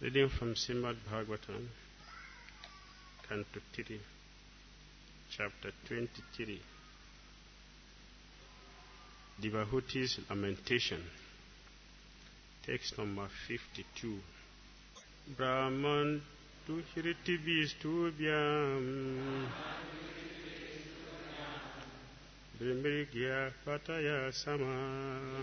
Reading from Srimad Bhagavatam, Canto 3, Chapter 23. Devahuti's Lamentation. Text number 52. Brahman tu hirtibis tu byam. Brimbrigya pataya sama.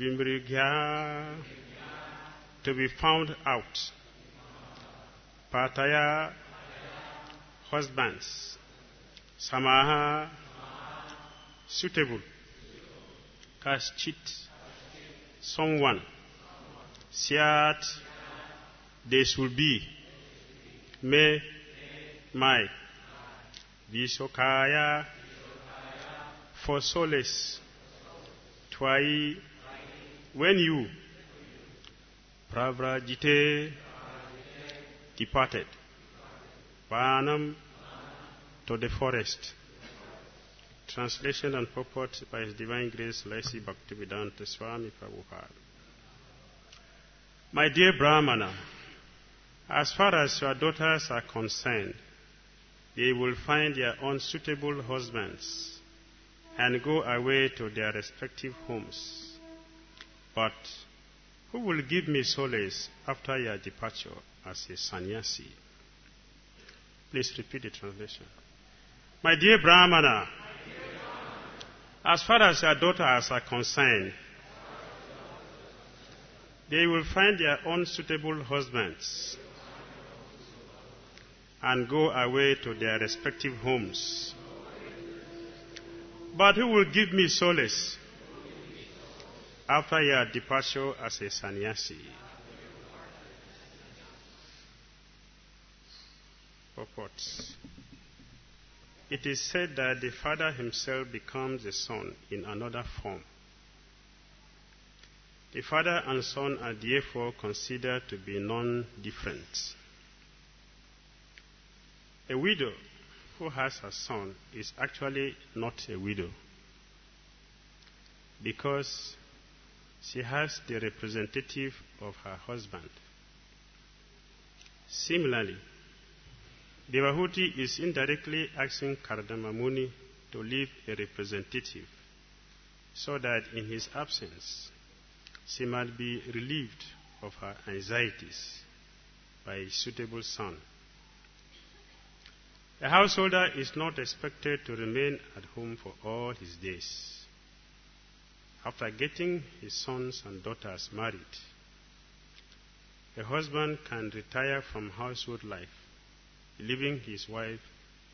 To be found out. Pataya, husbands. Samaha, suitable. Kaschit, someone. Siat, they should be. Me, my. Visokaya, for solace. Twai, when you. Pravrajite, departed. Vanam, to the forest. Translation and purport by His Divine Grace, A. C. Bhaktivedanta Swami Prabhupada. My dear Brahmana, as far as your daughters are concerned, they will find their own suitable husbands and go away to their respective homes. But who will give me solace after your departure as a sannyasi? Please repeat the translation. My dear Brahmana, as far as your daughters are concerned, they will find their own suitable husbands and go away to their respective homes. But who will give me solace after your departure as a sannyasi? Purports. It is said that the Father himself becomes the Son in another form. The Father and Son are therefore considered to be non different. A widow who has a son is actually not a widow because she has the representative of her husband. Similarly, Devahuti is indirectly asking Kardama Muni to leave a representative so that in his absence she might be relieved of her anxieties by a suitable son. A householder is not expected to remain at home for all his days. After getting his sons and daughters married, a husband can retire from household life leaving his wife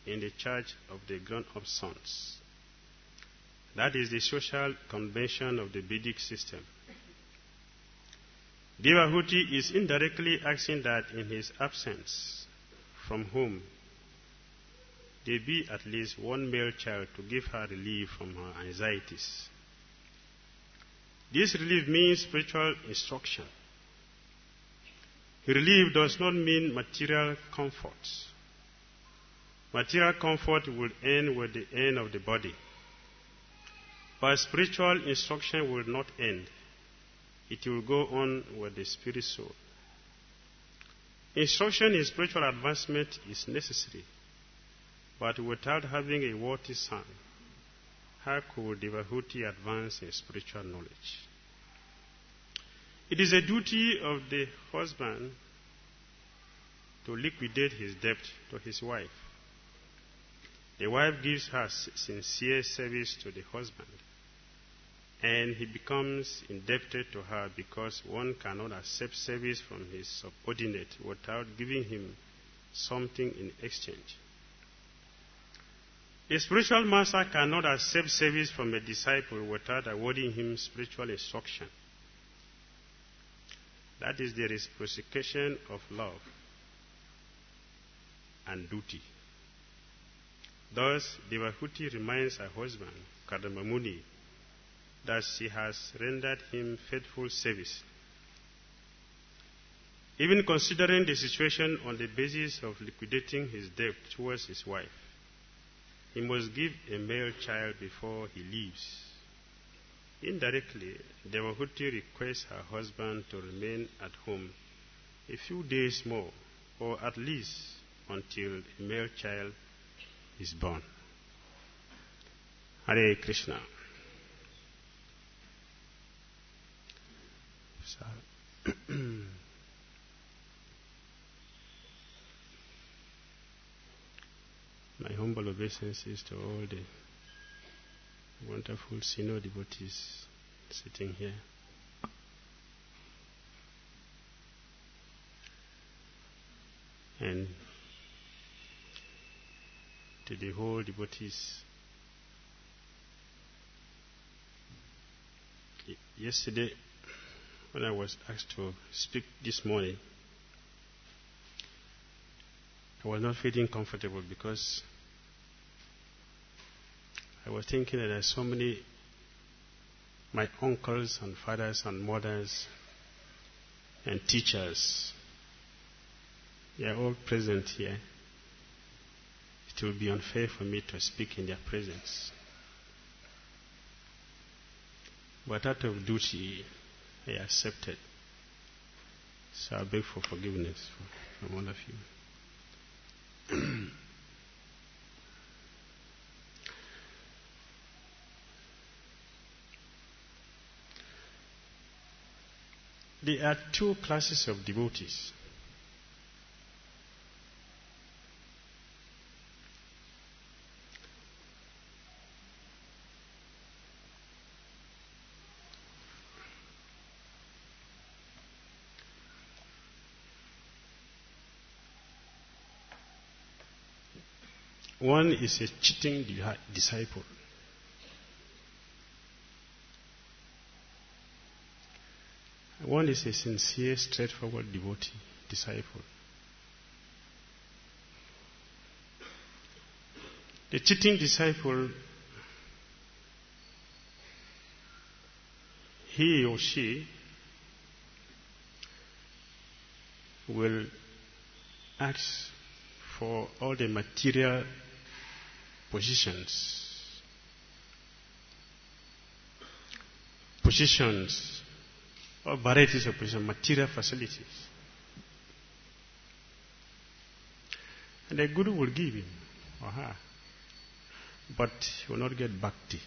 in the charge of the grown up sons. That is the social convention of the Vedic system. Devahuti is indirectly asking that in his absence from home, there be at least one male child to give her relief from her anxieties. This relief means spiritual instruction. Relief does not mean material comfort. Material comfort will end with the end of the body. But spiritual instruction will not end. It will go on with the spirit soul. Instruction in spiritual advancement is necessary. But without having a worthy son, how could Devahuti advance in spiritual knowledge? It is a duty of the husband to liquidate his debt to his wife. The wife gives her sincere service to the husband, and he becomes indebted to her because one cannot accept service from his subordinate without giving him something in exchange. A spiritual master cannot accept service from a disciple without awarding him spiritual instruction. That is the reciprocation of love and duty. Thus, Devahuti reminds her husband, Kardama Muni, that she has rendered him faithful service. Even considering the situation on the basis of liquidating his debt towards his wife, he must give a male child before he leaves. Indirectly, Devahuti requests her husband to remain at home a few days more, or at least until a male child is born. Hare Krishna. My humble obeisances to all the wonderful senior devotees sitting here. And to the whole devotees. Yesterday, when I was asked to speak this morning, I was not feeling comfortable because I was thinking that there's so many my uncles and fathers and mothers and teachers. They are all present here. It will be unfair for me to speak in their presence. But out of duty, I accepted. So I beg for forgiveness from all of you. There are two classes of devotees. One is a cheating disciple. One is a sincere, straightforward devotee, disciple. The cheating disciple, he or she will ask for all the material positions. Positions or varieties of positions, material facilities. And the Guru will give him or her, but he will not get bhakti.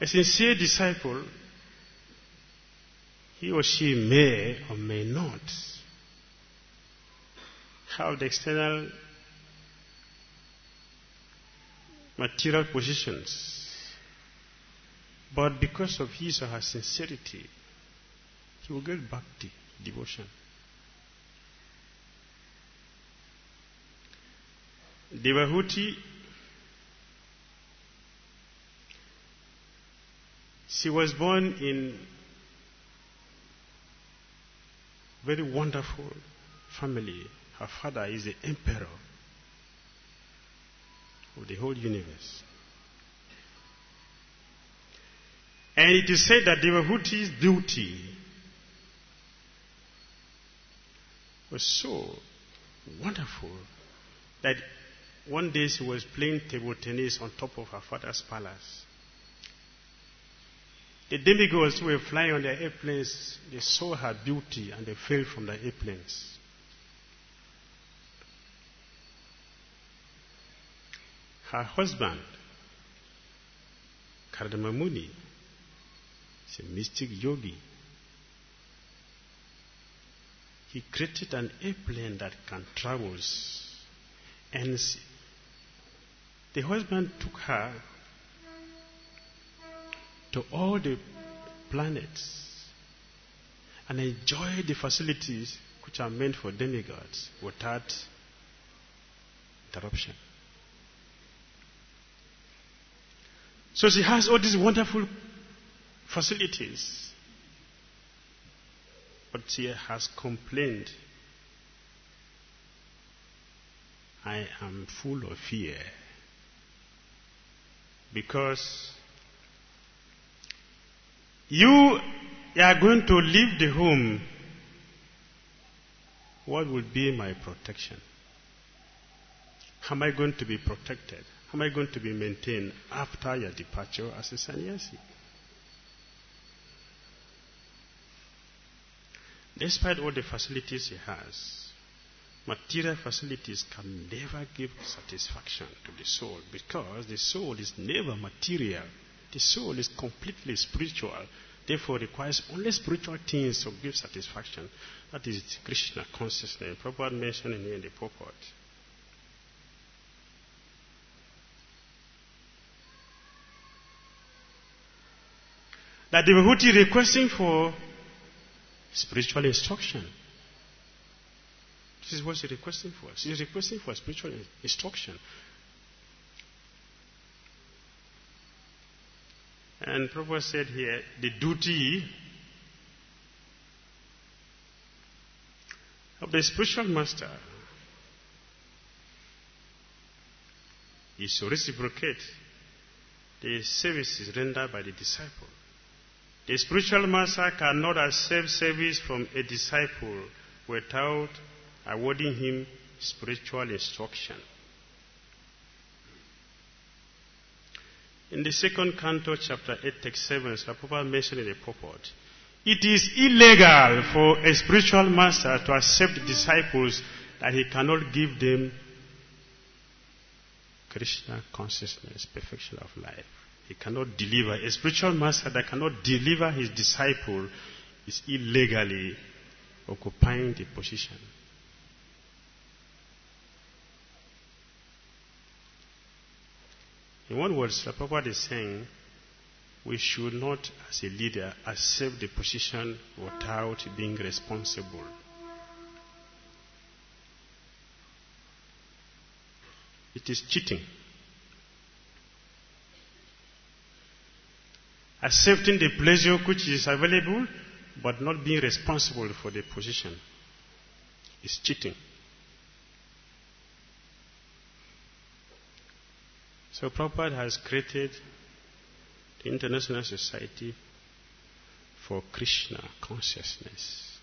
A sincere disciple, he or she may or may not have the external material positions. But because of his or her sincerity, he will get bhakti, devotion. Devahuti, she was born in very wonderful family her father is the emperor of the whole universe. And it is said that Devahuti's beauty was so wonderful that one day she was playing table tennis on top of her father's palace. The demigods who were flying on their airplanes, they saw her beauty and they fell from the airplanes. Her husband, Kardamamuni, is a mystic yogi. He created an airplane that can travel. And the husband took her to all the planets and enjoyed the facilities which are meant for demigods without interruption. So she has all these wonderful facilities. But she has complained I am full of fear because you are going to leave the home. What will be my protection? Am I going to be protected? Am I going to be maintained after your departure as a sannyasi? Despite all the facilities he has, material facilities can never give satisfaction to the soul because the soul is never material. The soul is completely spiritual, therefore requires only spiritual things to give satisfaction. That is Krishna consciousness. Prabhupada mentioned in the purport. That the devotee requesting for spiritual instruction. This is what she's requesting for. She's requesting for spiritual instruction. And Prabhupada said here, the duty of the spiritual master is to reciprocate the services rendered by the disciple. The spiritual master cannot accept service from a disciple without awarding him spiritual instruction. In the second canto, chapter 8, text 7, Prabhupada mentioned in the purport, it is illegal for a spiritual master to accept disciples that he cannot give them Krishna consciousness, perfection of life. He cannot deliver. A spiritual master that cannot deliver his disciple is illegally occupying the position. In one word, Prabhupada is saying, we should not, as a leader, accept the position without being responsible. It is cheating. Accepting the pleasure which is available, but not being responsible for the position is cheating. So Prabhupada has created the International Society for Krishna Consciousness.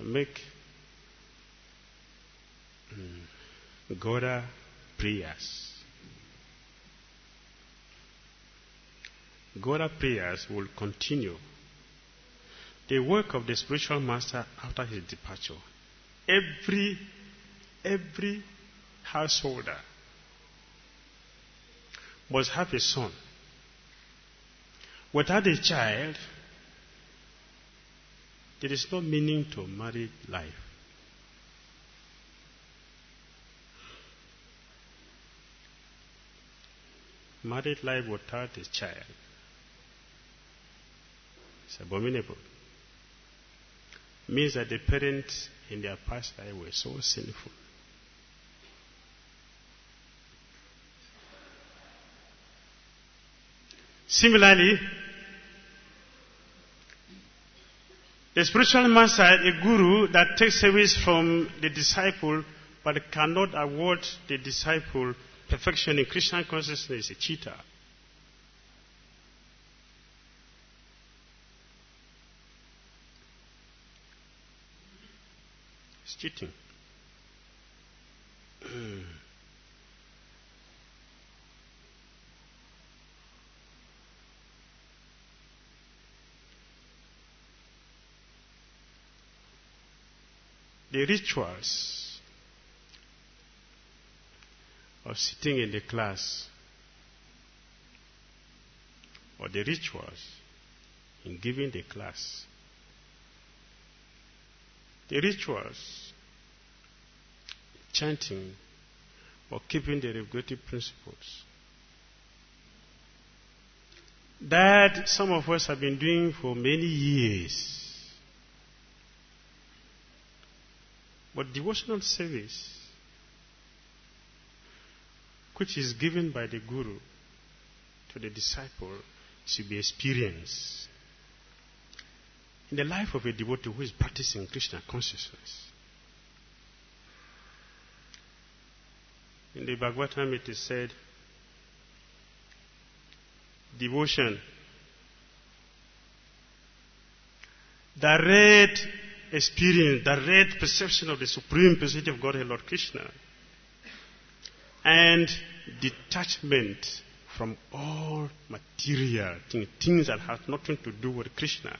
Make um, Gora prayers Gora prayers will continue. The work of the spiritual master after his departure. Every, every householder must have a son. Without a child, there is no meaning to married life. Married life without a child it's abominable. Means that the parents in their past life were so sinful. Similarly, the spiritual master, a guru that takes service from the disciple but cannot award the disciple perfection in Krishna consciousness is a cheater. Cheating. the rituals of sitting in the class or the rituals in giving the class the rituals, chanting, or keeping the regulative principles that some of us have been doing for many years. But devotional service, which is given by the Guru, to the disciple should be experienced in the life of a devotee who is practicing Krishna consciousness. In the Bhagavatam, it is said, devotion, direct experience, direct perception of the supreme personality of Godhead, Lord Krishna, and detachment from all material things, things that have nothing to do with Krishna.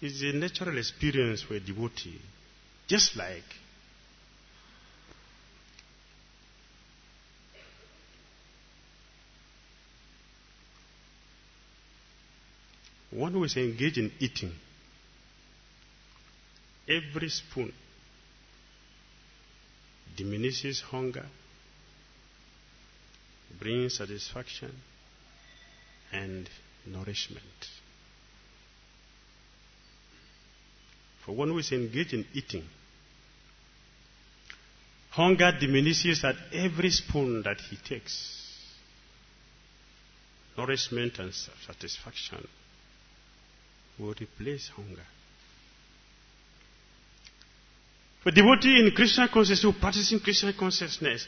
Is a natural experience for a devotee, just like one who is engaged in eating. Every spoon diminishes hunger, brings satisfaction and nourishment. For one who is engaged in eating, hunger diminishes at every spoon that he takes. Nourishment and satisfaction will replace hunger. For devotee in Krishna consciousness who practicing Krishna consciousness,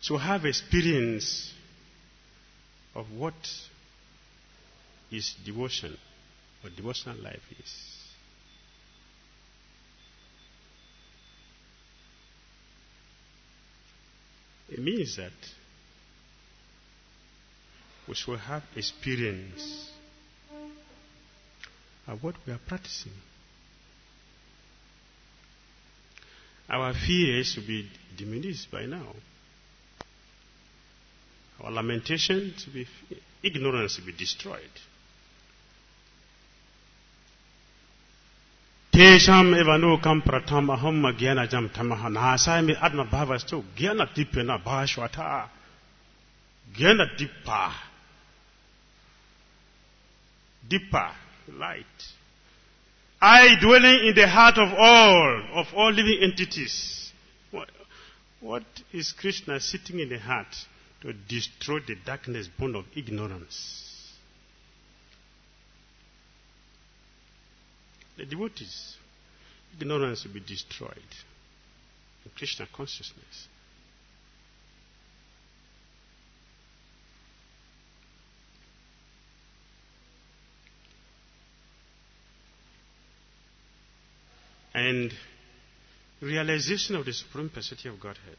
so have experience of what is devotion, what devotional life is. It means that we have experience of what we are practicing. Our fears should be diminished by now. Our lamentation to be ignorance to be destroyed. Tesham pratam aham jam tamaha bhashwata deeper light. I dwelling in the heart of all, of all living entities. What, what is Krishna sitting in the heart to destroy the darkness born of ignorance? The devotees, ignorance will be destroyed in Krishna consciousness. And realization of the supreme personality of Godhead.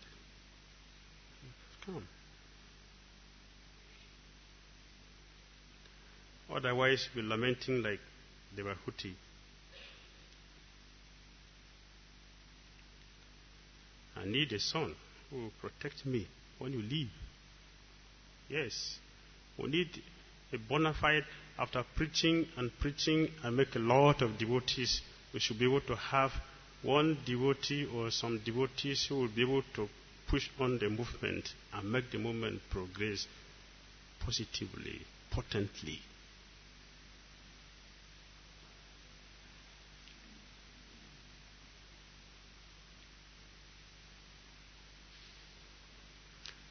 Come. Otherwise, we're lamenting like they were. I need a son who will protect me when you leave. Yes, we need a bona fide, after preaching and preaching and make a lot of devotees we should be able to have one devotee or some devotees who will be able to push on the movement and make the movement progress positively, potently.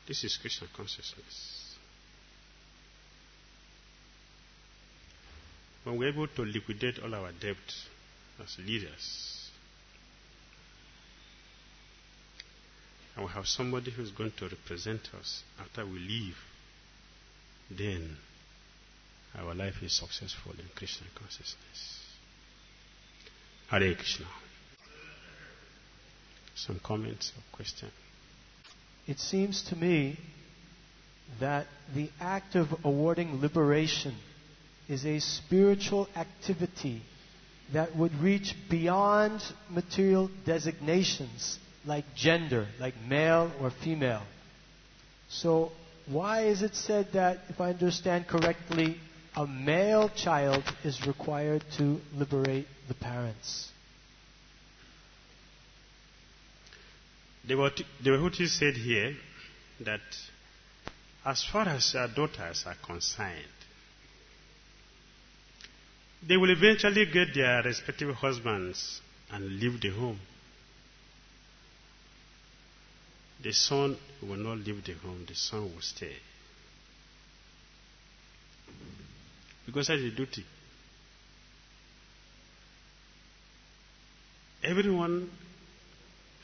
This is Krishna consciousness. When we're able to liquidate all our debts, as leaders. And we have somebody who's going to represent us after we leave. Then our life is successful in Krishna consciousness. Hare Krishna. Some comments or questions? It seems to me that the act of awarding liberation is a spiritual activity that would reach beyond material designations like gender, like male or female. So, why is it said that, if I understand correctly, a male child is required to liberate the parents? The Devahuti said here that as far as our daughters are concerned, they will eventually get their respective husbands and leave the home. the son will not leave the home, the son will stay. Because that's a duty. Everyone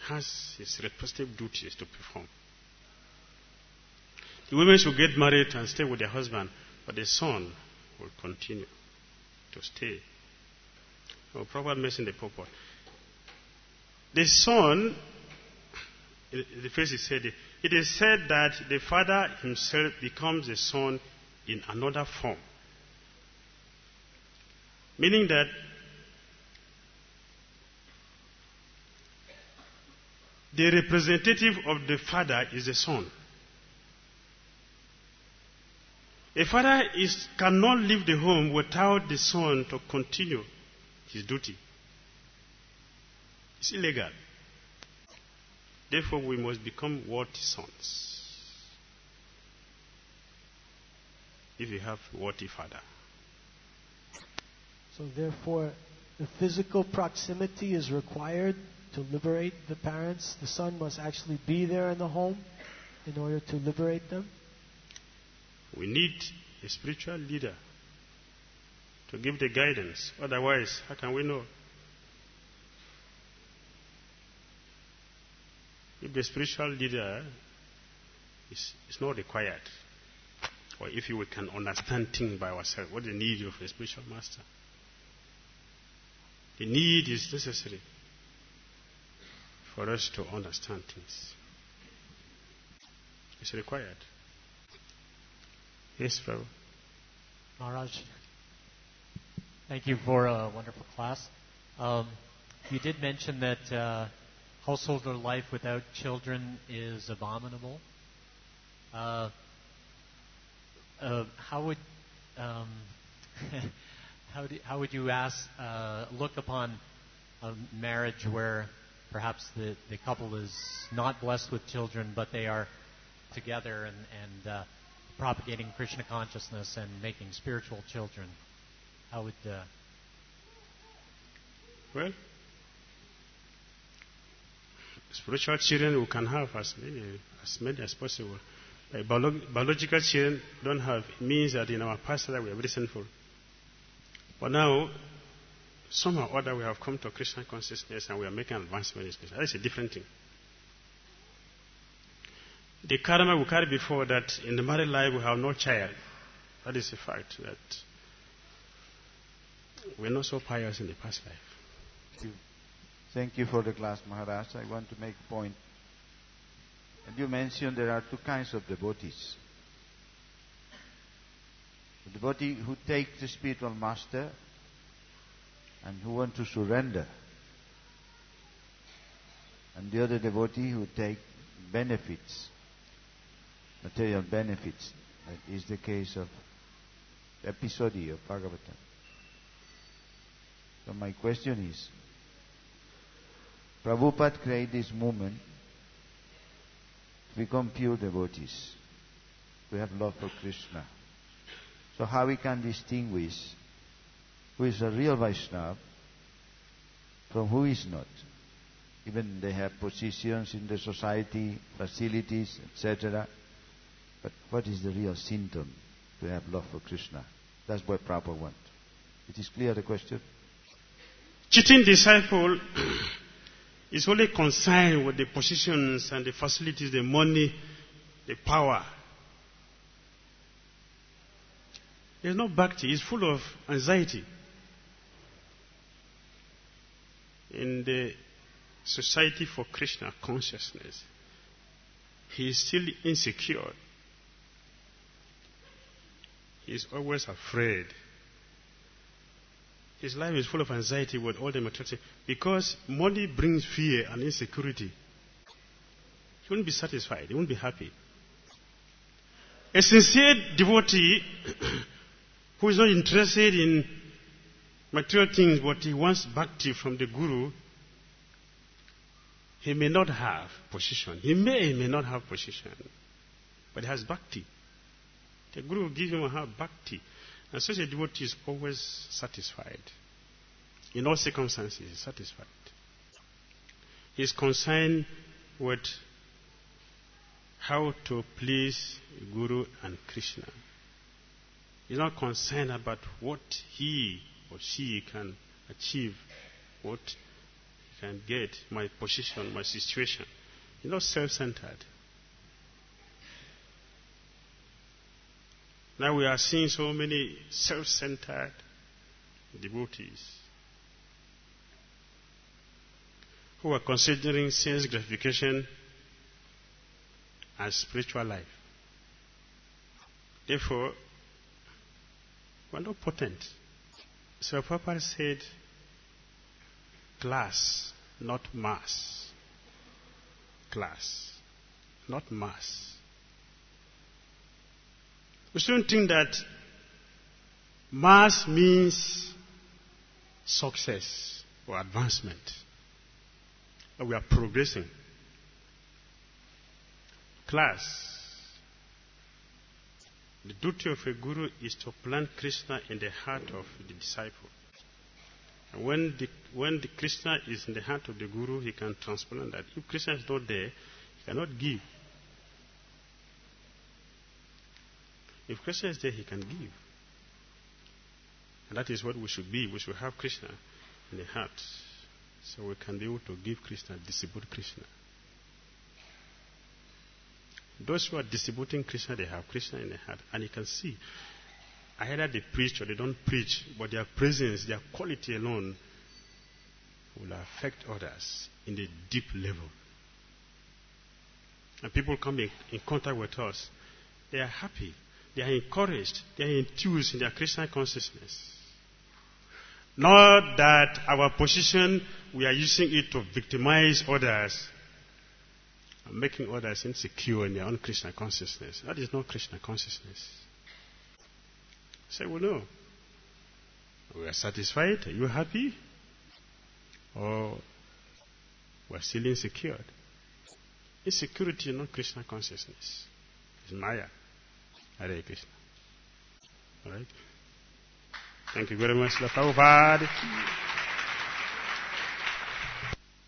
has his respective duties to perform. The women should get married and stay with their husband, but the son will continue to stay. Oh, no proper messing the purport. The son, the phrase is said, it is said that the father himself becomes the son in another form. Meaning that the representative of the father is the son. A father is, cannot leave the home without the son to continue his duty. It's illegal. Therefore, we must become worthy sons. If you have worthy father. So therefore, the physical proximity is required to liberate the parents. The son must actually be there in the home in order to liberate them. We need a spiritual leader to give the guidance. Otherwise, how can we know? If the spiritual leader is, is not required, or if we can understand things by ourselves, what the need of a spiritual master? The need is necessary for us to understand things. It's required. Yes, Prabhu. Maharaj, thank you for a wonderful class. Um, you did mention that uh, householder life without children is abominable. Uh, uh, how would um, how, do, how would you ask uh, look upon a marriage where perhaps the, the couple is not blessed with children, but they are together and, and uh, propagating Krishna consciousness and making spiritual children? How would. Uh... Well, spiritual children we can have as many as, many as possible. Biological children don't have. It means that in our past life we are very sinful. But now, somehow or other, we have come to Krishna consciousness and we are making advancement in. That's a different thing. The karma we carry before that in the married life we have no child. That is a fact that we're not so pious in the past life. Thank you. Thank you for the class, Maharaj. I want to make a point. And you mentioned there are two kinds of devotees. The devotee who takes the spiritual master and who want to surrender. And the other devotee who take benefits material benefits. That is the case of Episodi of Bhagavatam. So my question is, Prabhupada created this movement to become pure devotees. We have love for Krishna. So how we can distinguish who is a real Vaishnava from who is not? Even they have positions in the society, facilities, etc. But what is the real symptom to have love for Krishna? That's what Prabhupada wants. It is clear the question? Cheating disciple is only concerned with the positions and the facilities, the money, the power. There's no bhakti. He's full of anxiety. In the Society for Krishna Consciousness, he is still insecure He's always afraid. His life is full of anxiety with all the material because money brings fear and insecurity. He won't be satisfied. He won't be happy. A sincere devotee who is not interested in material things, but he wants bhakti from the guru, he may not have position. He may, he may not have position, but he has bhakti. The Guru will give him a bhakti. And such a devotee is always satisfied. In all circumstances, he is satisfied. He is concerned with how to please Guru and Krishna. He's not concerned about what he or she can achieve, what he can get, my position, my situation. He's not self Now we are seeing so many self centered devotees who are considering sense gratification as spiritual life. Therefore, we're not potent. So Prabhupada said, class, not mass. Class, not mass. We shouldn't think that mass means success or advancement. But we are progressing. Class. The duty of a guru is to plant Krishna in the heart of the disciple. And when the, when the Krishna is in the heart of the guru, he can transplant that. If Krishna is not there, he cannot give. If Krishna is there, he can give. And that is what we should be. We should have Krishna in the heart. So we can be able to give Krishna, distribute Krishna. Those who are distributing Krishna, they have Krishna in their heart. And you can see, either they preach or they don't preach, but their presence, their quality alone will affect others in a deep level. And people come in, in contact with us, they are happy, they are encouraged, they are enthused in their Krishna consciousness. Not that our position, we are using it to victimize others and making others insecure in their own Krishna consciousness. That is not Krishna consciousness. Say, well, no. We are satisfied. Are you happy? Or we're still insecure? Insecurity is not Krishna consciousness. It's Maya. Hare Krishna. All right? Thank you very much, Prabhupada.